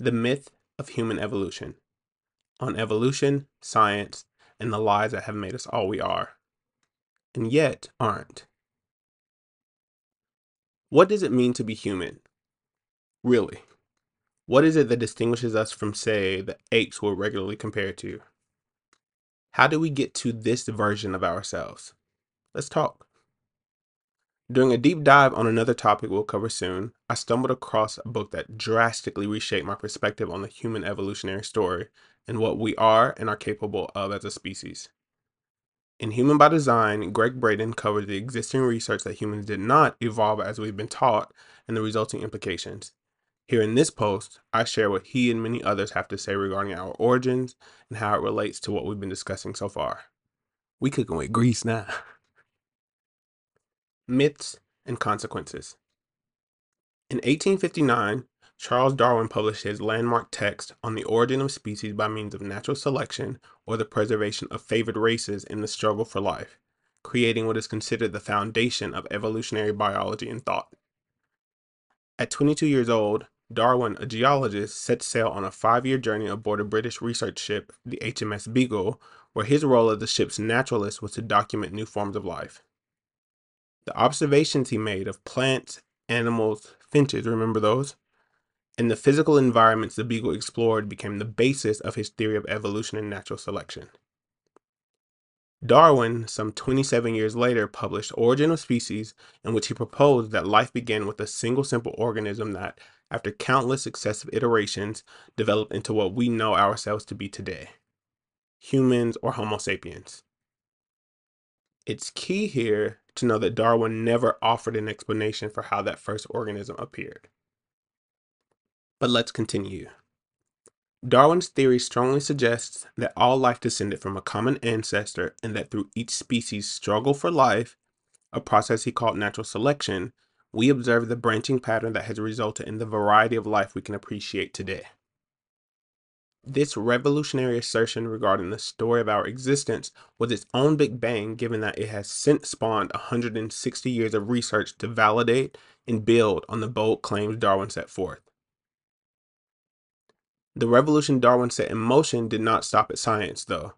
The myth of human evolution. On evolution, science, and the lies that have made us all we are. And yet aren't. What does it mean to be human? Really? What is it that distinguishes us from, say, the apes we're regularly compared to? How do we get to this version of ourselves? Let's talk. During a deep dive on another topic we'll cover soon, I stumbled across a book that drastically reshaped my perspective on the human evolutionary story and what we are and are capable of as a species. In Human by Design, Gregg Braden covered the existing research that humans did not evolve as we've been taught and the resulting implications. Here in this post, I share what he and many others have to say regarding our origins and how it relates to what we've been discussing so far. We cooking with grease now. Myths and Consequences. In 1859, Charles Darwin published his landmark text on the origin of species by means of natural selection or the preservation of favored races in the struggle for life, creating what is considered the foundation of evolutionary biology and thought. At 22 years old, Darwin, a geologist, set sail on a five year journey aboard a British research ship, the HMS Beagle, where his role as the ship's naturalist was to document new forms of life. The observations he made of plants, animals, finches, remember those? And the physical environments the Beagle explored became the basis of his theory of evolution and natural selection. Darwin, some 27 years later, published Origin of Species, in which he proposed that life began with a single simple organism that, after countless successive iterations, developed into what we know ourselves to be today humans or Homo sapiens. It's key here to know that Darwin never offered an explanation for how that first organism appeared. But let's continue. Darwin's theory strongly suggests that all life descended from a common ancestor and that through each species' struggle for life, a process he called natural selection, we observe the branching pattern that has resulted in the variety of life we can appreciate today. This revolutionary assertion regarding the story of our existence was its own Big Bang, given that it has since spawned 160 years of research to validate and build on the bold claims Darwin set forth. The revolution Darwin set in motion did not stop at science, though.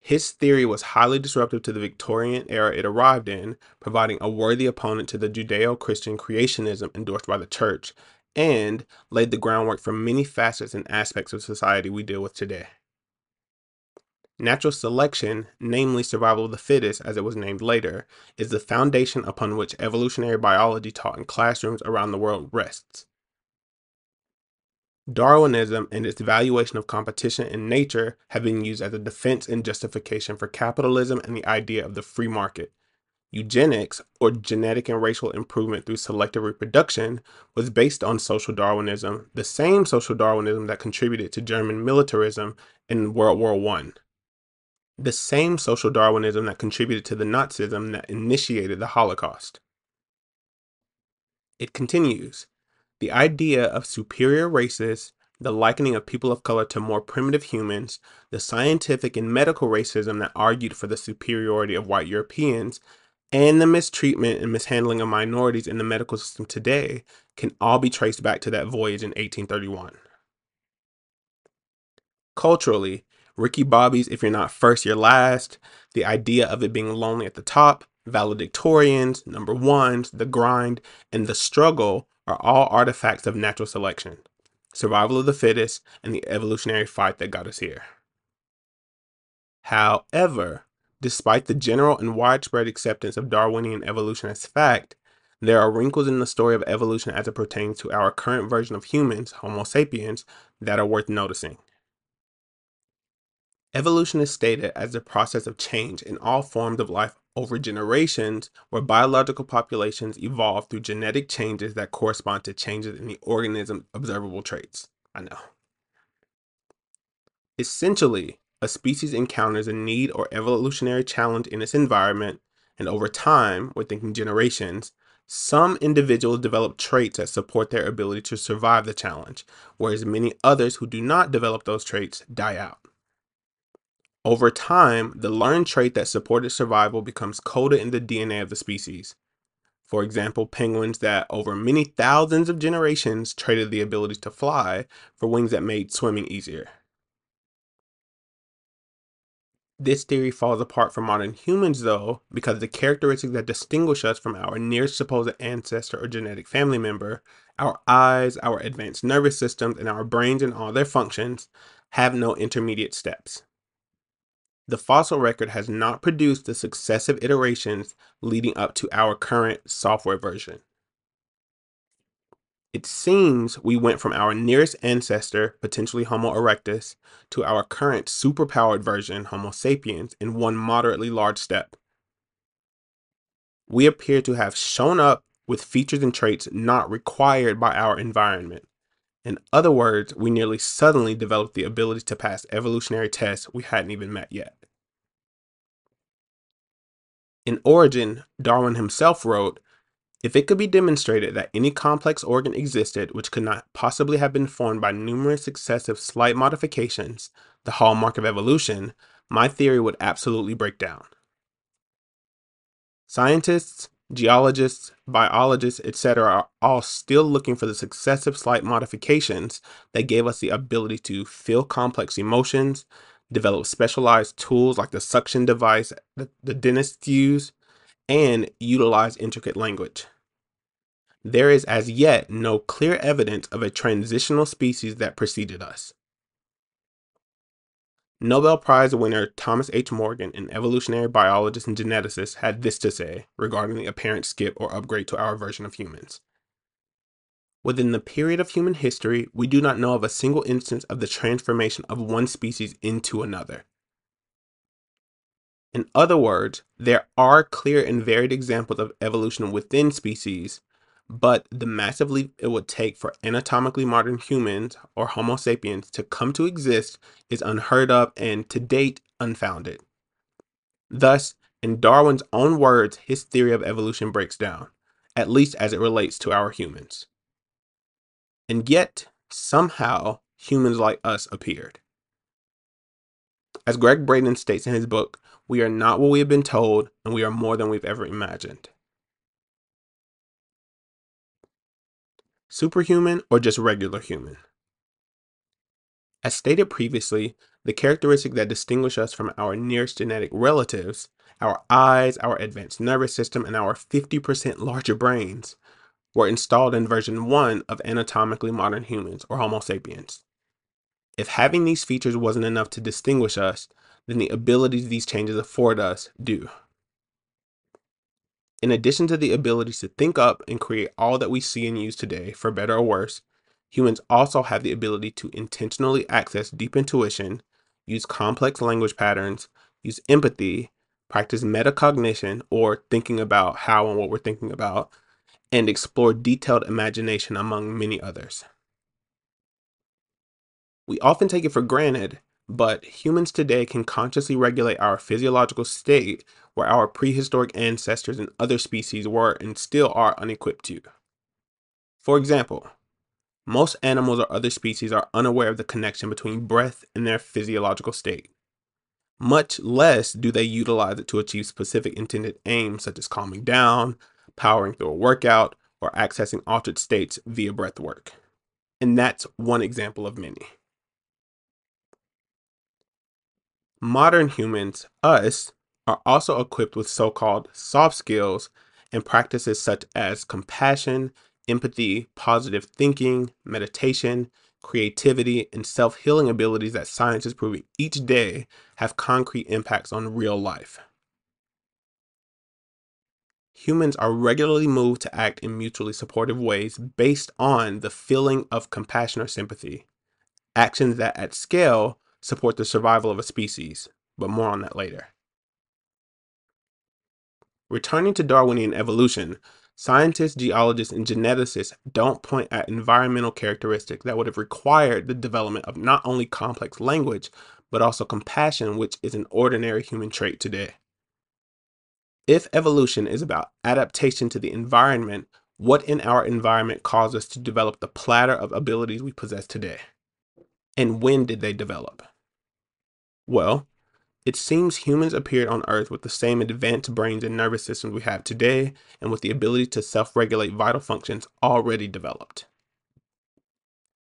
His theory was highly disruptive to the Victorian era it arrived in, providing a worthy opponent to the Judeo Christian creationism endorsed by the church and laid the groundwork for many facets and aspects of society we deal with today. Natural selection, namely survival of the fittest as it was named later, is the foundation upon which evolutionary biology taught in classrooms around the world rests. Darwinism and its valuation of competition in nature have been used as a defense and justification for capitalism and the idea of the free market, Eugenics, or genetic and racial improvement through selective reproduction, was based on social Darwinism, the same social Darwinism that contributed to German militarism in World War I. The same social Darwinism that contributed to the Nazism that initiated the Holocaust. It continues the idea of superior races, the likening of people of color to more primitive humans, the scientific and medical racism that argued for the superiority of white Europeans, and the mistreatment and mishandling of minorities in the medical system today can all be traced back to that voyage in 1831. Culturally, Ricky Bobby's If You're Not First, You're Last, the idea of it being lonely at the top, valedictorians, number ones, the grind, and the struggle are all artifacts of natural selection, survival of the fittest, and the evolutionary fight that got us here. However, Despite the general and widespread acceptance of Darwinian evolution as fact, there are wrinkles in the story of evolution as it pertains to our current version of humans, Homo sapiens, that are worth noticing. Evolution is stated as the process of change in all forms of life over generations, where biological populations evolve through genetic changes that correspond to changes in the organism's observable traits. I know. Essentially, a species encounters a need or evolutionary challenge in its environment, and over time, we're thinking generations, some individuals develop traits that support their ability to survive the challenge, whereas many others who do not develop those traits die out. Over time, the learned trait that supported survival becomes coded in the DNA of the species. For example, penguins that over many thousands of generations traded the ability to fly for wings that made swimming easier. This theory falls apart for modern humans, though, because the characteristics that distinguish us from our nearest supposed ancestor or genetic family member, our eyes, our advanced nervous systems, and our brains and all their functions, have no intermediate steps. The fossil record has not produced the successive iterations leading up to our current software version. It seems we went from our nearest ancestor, potentially Homo erectus, to our current superpowered version, Homo sapiens, in one moderately large step. We appear to have shown up with features and traits not required by our environment. In other words, we nearly suddenly developed the ability to pass evolutionary tests we hadn't even met yet. In Origin, Darwin himself wrote if it could be demonstrated that any complex organ existed which could not possibly have been formed by numerous successive slight modifications, the hallmark of evolution, my theory would absolutely break down. Scientists, geologists, biologists, etc., are all still looking for the successive slight modifications that gave us the ability to feel complex emotions, develop specialized tools like the suction device that the dentists use, and utilize intricate language. There is as yet no clear evidence of a transitional species that preceded us. Nobel Prize winner Thomas H. Morgan, an evolutionary biologist and geneticist, had this to say regarding the apparent skip or upgrade to our version of humans. Within the period of human history, we do not know of a single instance of the transformation of one species into another. In other words, there are clear and varied examples of evolution within species, but the massive leap it would take for anatomically modern humans or Homo sapiens to come to exist is unheard of and to date unfounded. Thus, in Darwin's own words, his theory of evolution breaks down, at least as it relates to our humans. And yet, somehow, humans like us appeared. As Gregg Braden states in his book, we are not what we have been told, and we are more than we've ever imagined. Superhuman or just regular human? As stated previously, the characteristic that distinguish us from our nearest genetic relatives, our eyes, our advanced nervous system, and our 50% larger brains, were installed in version 1 of anatomically modern humans, or Homo sapiens. If having these features wasn't enough to distinguish us, then the abilities these changes afford us do. In addition to the abilities to think up and create all that we see and use today, for better or worse, humans also have the ability to intentionally access deep intuition, use complex language patterns, use empathy, practice metacognition or thinking about how and what we're thinking about, and explore detailed imagination among many others. We often take it for granted, but humans today can consciously regulate our physiological state where our prehistoric ancestors and other species were and still are unequipped to. For example, most animals or other species are unaware of the connection between breath and their physiological state. Much less do they utilize it to achieve specific intended aims such as calming down, powering through a workout, or accessing altered states via breath work. And that's one example of many. Modern humans, us, are also equipped with so called soft skills and practices such as compassion, empathy, positive thinking, meditation, creativity, and self healing abilities that science is proving each day have concrete impacts on real life. Humans are regularly moved to act in mutually supportive ways based on the feeling of compassion or sympathy, actions that at scale support the survival of a species, but more on that later. Returning to Darwinian evolution, scientists, geologists, and geneticists don't point at environmental characteristics that would have required the development of not only complex language, but also compassion, which is an ordinary human trait today. If evolution is about adaptation to the environment, what in our environment caused us to develop the platter of abilities we possess today? And when did they develop? Well, It seems humans appeared on Earth with the same advanced brains and nervous systems we have today, and with the ability to self regulate vital functions already developed.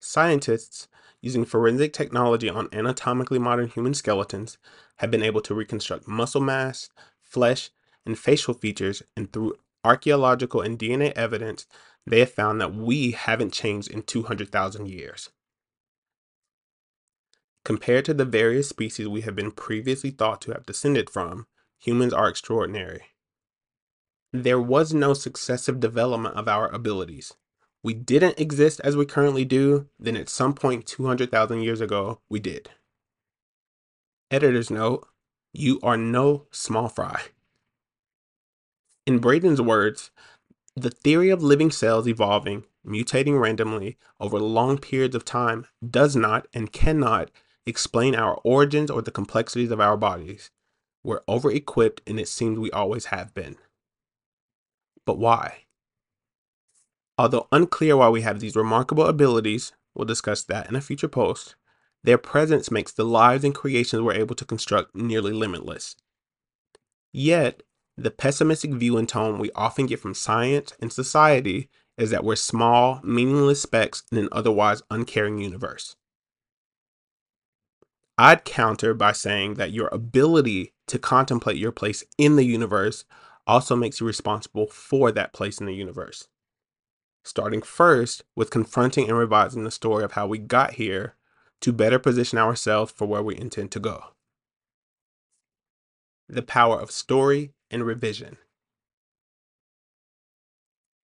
Scientists, using forensic technology on anatomically modern human skeletons, have been able to reconstruct muscle mass, flesh, and facial features, and through archaeological and DNA evidence, they have found that we haven't changed in 200,000 years. Compared to the various species we have been previously thought to have descended from, humans are extraordinary. There was no successive development of our abilities. We didn't exist as we currently do, then at some point 200,000 years ago, we did. Editor's note, you are no small fry. In Braden's words, the theory of living cells evolving, mutating randomly over long periods of time does not and cannot explain our origins or the complexities of our bodies. We're over equipped and it seems we always have been. But why? Although unclear why we have these remarkable abilities, we'll discuss that in a future post, their presence makes the lives and creations we're able to construct nearly limitless. Yet, the pessimistic view and tone we often get from science and society is that we're small, meaningless specks in an otherwise uncaring universe. I'd counter by saying that your ability to contemplate your place in the universe also makes you responsible for that place in the universe. Starting first with confronting and revising the story of how we got here to better position ourselves for where we intend to go. The power of story and revision.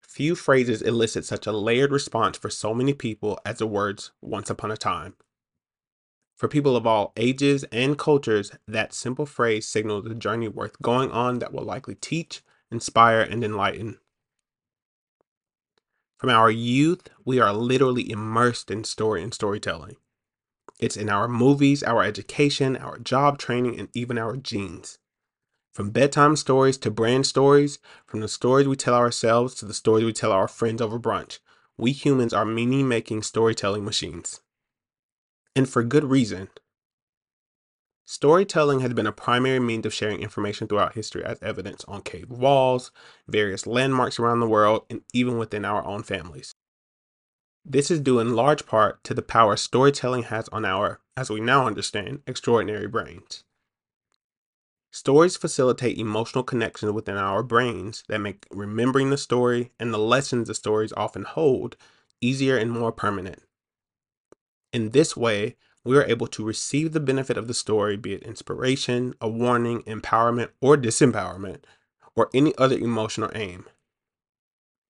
Few phrases elicit such a layered response for so many people as the words once upon a time. For people of all ages and cultures, that simple phrase signals a journey worth going on that will likely teach, inspire, and enlighten. From our youth, we are literally immersed in story and storytelling. It's in our movies, our education, our job training, and even our genes. From bedtime stories to brand stories, from the stories we tell ourselves to the stories we tell our friends over brunch, we humans are meaning making storytelling machines and for good reason. Storytelling has been a primary means of sharing information throughout history, as evidenced on cave walls, various landmarks around the world, and even within our own families. This is due in large part to the power storytelling has on our, as we now understand, extraordinary brains. Stories facilitate emotional connections within our brains that make remembering the story and the lessons the stories often hold easier and more permanent. In this way, we are able to receive the benefit of the story, be it inspiration, a warning, empowerment, or disempowerment, or any other emotional aim.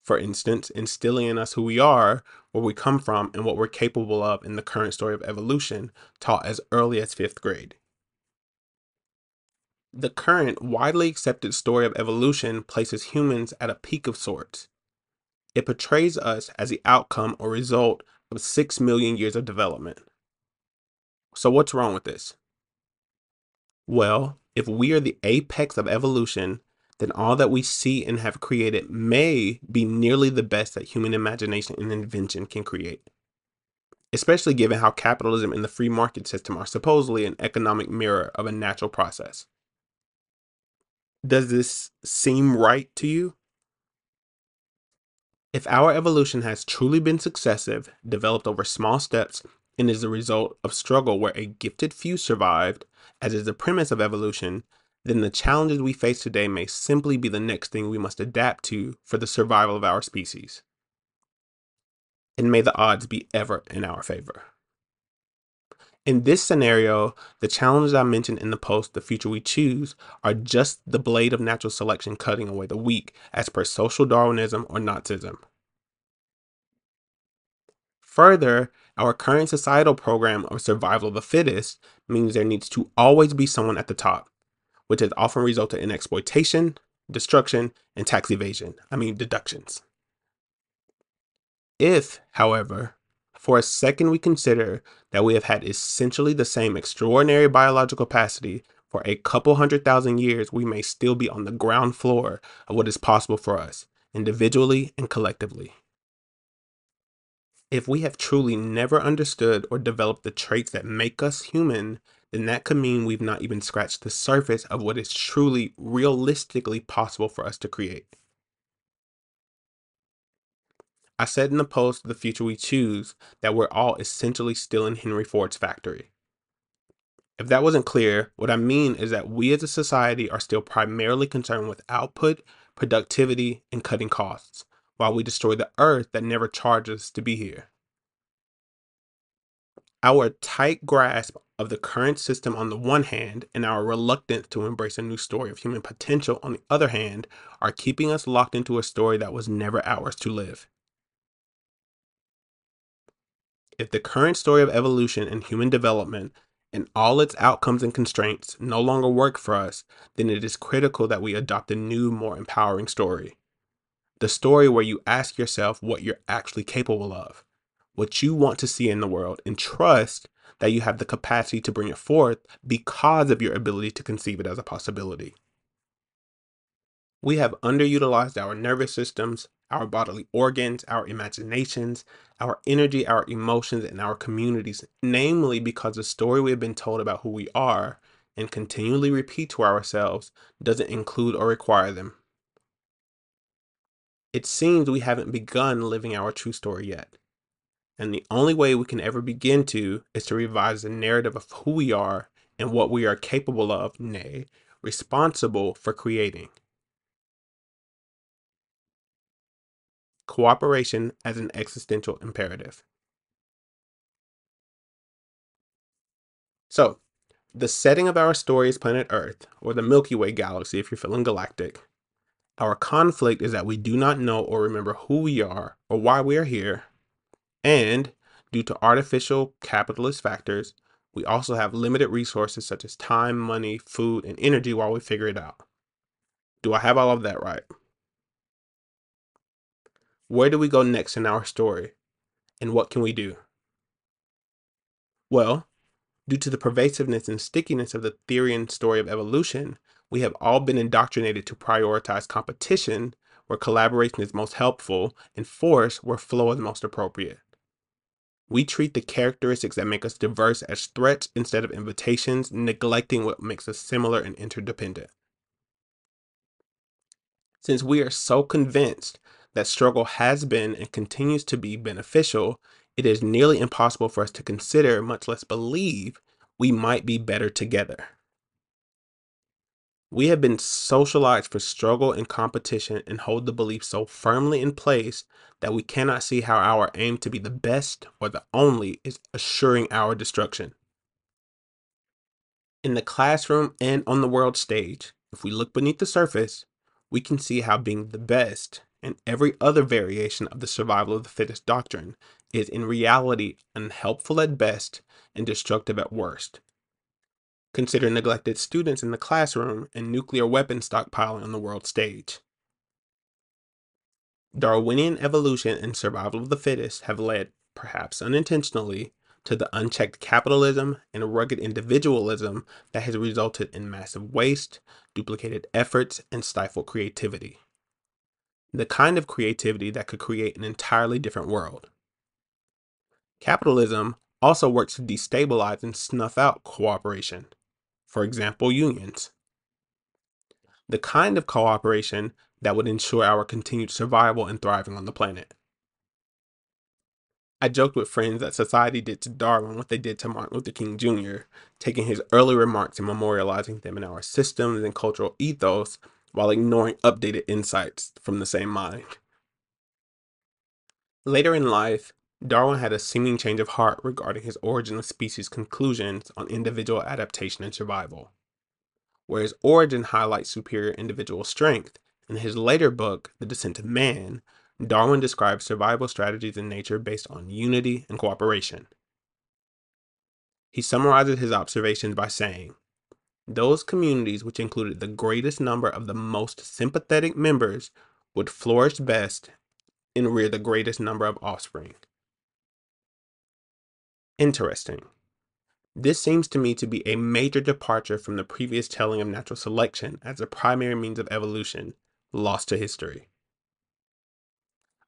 For instance, instilling in us who we are, where we come from, and what we're capable of in the current story of evolution, taught as early as fifth grade. The current widely accepted story of evolution places humans at a peak of sorts. It portrays us as the outcome or result of 6 million years of development. So, what's wrong with this? Well, if we are the apex of evolution, then all that we see and have created may be nearly the best that human imagination and invention can create. Especially given how capitalism and the free market system are supposedly an economic mirror of a natural process. Does this seem right to you? If our evolution has truly been successive, developed over small steps, and is the result of struggle where a gifted few survived, as is the premise of evolution, then the challenges we face today may simply be the next thing we must adapt to for the survival of our species. And may the odds be ever in our favor. In this scenario, the challenges I mentioned in the post, The Future We Choose, are just the blade of natural selection cutting away the weak, as per social Darwinism or Nazism. Further, our current societal program of survival of the fittest means there needs to always be someone at the top, which has often resulted in exploitation, destruction, and tax evasion. I mean, deductions. If, however, for a second we consider that we have had essentially the same extraordinary biological capacity for a couple hundred thousand years, we may still be on the ground floor of what is possible for us, individually and collectively. If we have truly never understood or developed the traits that make us human, then that could mean we've not even scratched the surface of what is truly realistically possible for us to create. I said in the post, The Future We Choose, that we're all essentially still in Henry Ford's factory. If that wasn't clear, what I mean is that we as a society are still primarily concerned with output, productivity, and cutting costs, while we destroy the earth that never charged us to be here. Our tight grasp of the current system on the one hand and our reluctance to embrace a new story of human potential on the other hand are keeping us locked into a story that was never ours to live. If the current story of evolution and human development and all its outcomes and constraints no longer work for us, then it is critical that we adopt a new, more empowering story. The story where you ask yourself what you're actually capable of what you want to see in the world and trust that you have the capacity to bring it forth because of your ability to conceive it as a possibility. We have underutilized our nervous systems, our bodily organs, our imaginations, our energy, our emotions, and our communities, namely because the story we have been told about who we are and continually repeat to ourselves doesn't include or require them. It seems we haven't begun living our true story yet. And the only way we can ever begin to is to revise the narrative of who we are and what we are capable of, nay, responsible for creating. Cooperation as an existential imperative. So, the setting of our story is planet Earth, or the Milky Way galaxy if you're feeling galactic. Our conflict is that we do not know or remember who we are or why we are here, and due to artificial capitalist factors, we also have limited resources such as time, money, food, and energy while we figure it out. Do I have all of that right? Where do we go next in our story? And what can we do? Well, due to the pervasiveness and stickiness of the theory and story of evolution, we have all been indoctrinated to prioritize competition where collaboration is most helpful and force where flow is most appropriate. We treat the characteristics that make us diverse as threats instead of invitations, neglecting what makes us similar and interdependent. Since we are so convinced that struggle has been and continues to be beneficial, it is nearly impossible for us to consider, much less believe, we might be better together. We have been socialized for struggle and competition and hold the belief so firmly in place that we cannot see how our aim to be the best or the only is assuring our destruction. In the classroom and on the world stage, if we look beneath the surface, we can see how being the best and every other variation of the survival of the fittest doctrine is in reality unhelpful at best and destructive at worst. Consider neglected students in the classroom and nuclear weapon stockpiling on the world stage. Darwinian evolution and survival of the fittest have led, perhaps unintentionally, to the unchecked capitalism and rugged individualism that has resulted in massive waste, duplicated efforts, and stifled creativity. The kind of creativity that could create an entirely different world. Capitalism also works to destabilize and snuff out cooperation for example, unions. The kind of cooperation that would ensure our continued survival and thriving on the planet. I joked with friends that society did to Darwin what they did to Martin Luther King Jr., taking his early remarks and memorializing them in our systems and cultural ethos while ignoring updated insights from the same mind. Later in life, Darwin had a seeming change of heart regarding his origin of species conclusions on individual adaptation and survival. Whereas Origin highlights superior individual strength, in his later book, The Descent of Man, Darwin describes survival strategies in nature based on unity and cooperation. He summarizes his observations by saying, Those communities which included the greatest number of the most sympathetic members would flourish best and rear the greatest number of offspring. Interesting. This seems to me to be a major departure from the previous telling of natural selection as a primary means of evolution, lost to history.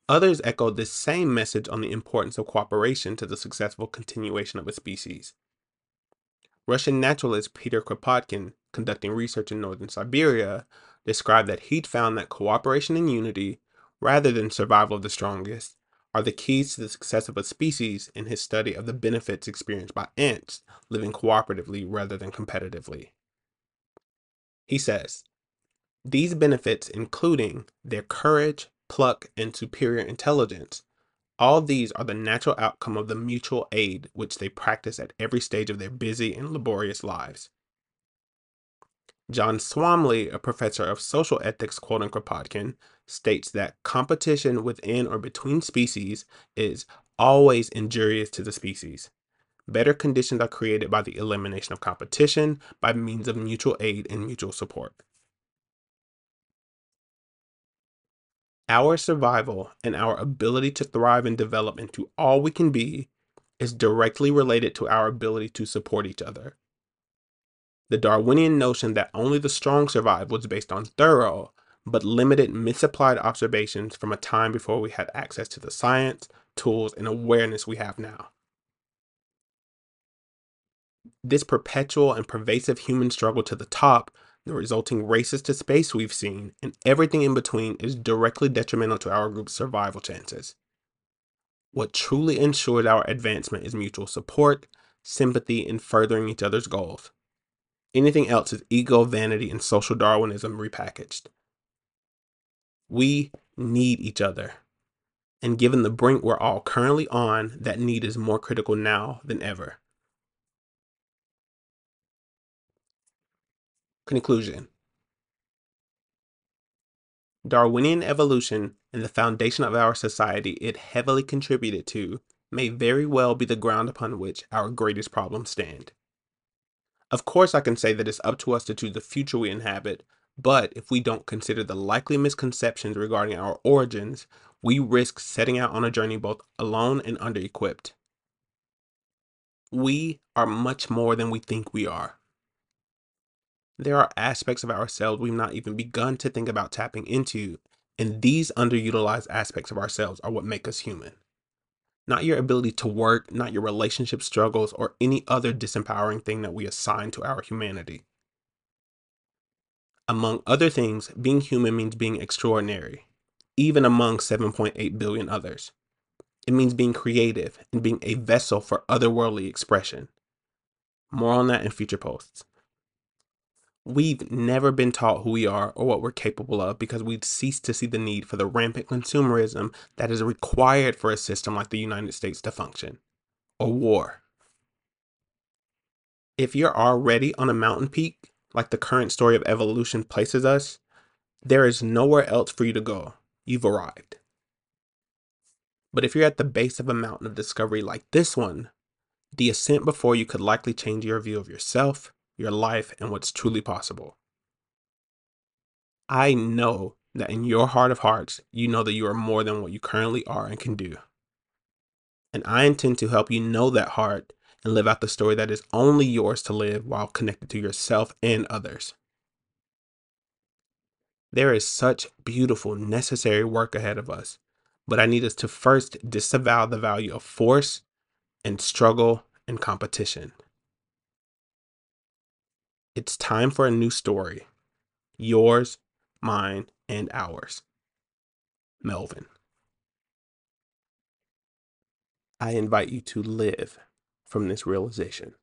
Others echoed this same message on the importance of cooperation to the successful continuation of a species. Russian naturalist Peter Kropotkin, conducting research in northern Siberia, described that he'd found that cooperation and unity, rather than survival of the strongest, are the keys to the success of a species in his study of the benefits experienced by ants living cooperatively rather than competitively. He says, these benefits, including their courage, pluck, and superior intelligence, all these are the natural outcome of the mutual aid which they practice at every stage of their busy and laborious lives. John Swomley, a professor of social ethics quoting Kropotkin, states that competition within or between species is always injurious to the species. Better conditions are created by the elimination of competition by means of mutual aid and mutual support. Our survival and our ability to thrive and develop into all we can be is directly related to our ability to support each other. The Darwinian notion that only the strong survive was based on thorough but limited misapplied observations from a time before we had access to the science, tools, and awareness we have now. This perpetual and pervasive human struggle to the top the resulting races to space we've seen, and everything in between is directly detrimental to our group's survival chances. What truly ensures our advancement is mutual support, sympathy, and furthering each other's goals. Anything else is ego, vanity, and social Darwinism repackaged. We need each other. And given the brink we're all currently on, that need is more critical now than ever. Conclusion Darwinian evolution and the foundation of our society it heavily contributed to may very well be the ground upon which our greatest problems stand. Of course, I can say that it's up to us to choose the future we inhabit, but if we don't consider the likely misconceptions regarding our origins, we risk setting out on a journey both alone and under equipped. We are much more than we think we are. There are aspects of ourselves we've not even begun to think about tapping into, and these underutilized aspects of ourselves are what make us human. Not your ability to work, not your relationship struggles, or any other disempowering thing that we assign to our humanity. Among other things, being human means being extraordinary, even among 7.8 billion others. It means being creative and being a vessel for otherworldly expression. More on that in future posts we've never been taught who we are or what we're capable of because we've ceased to see the need for the rampant consumerism that is required for a system like the United States to function or war. If you're already on a mountain peak, like the current story of evolution places us, there is nowhere else for you to go. You've arrived. But if you're at the base of a mountain of discovery like this one, the ascent before you could likely change your view of yourself, your life, and what's truly possible. I know that in your heart of hearts, you know that you are more than what you currently are and can do. And I intend to help you know that heart and live out the story that is only yours to live while connected to yourself and others. There is such beautiful, necessary work ahead of us, but I need us to first disavow the value of force and struggle and competition. It's time for a new story. Yours, mine, and ours. Melvyn. I invite you to live from this realization.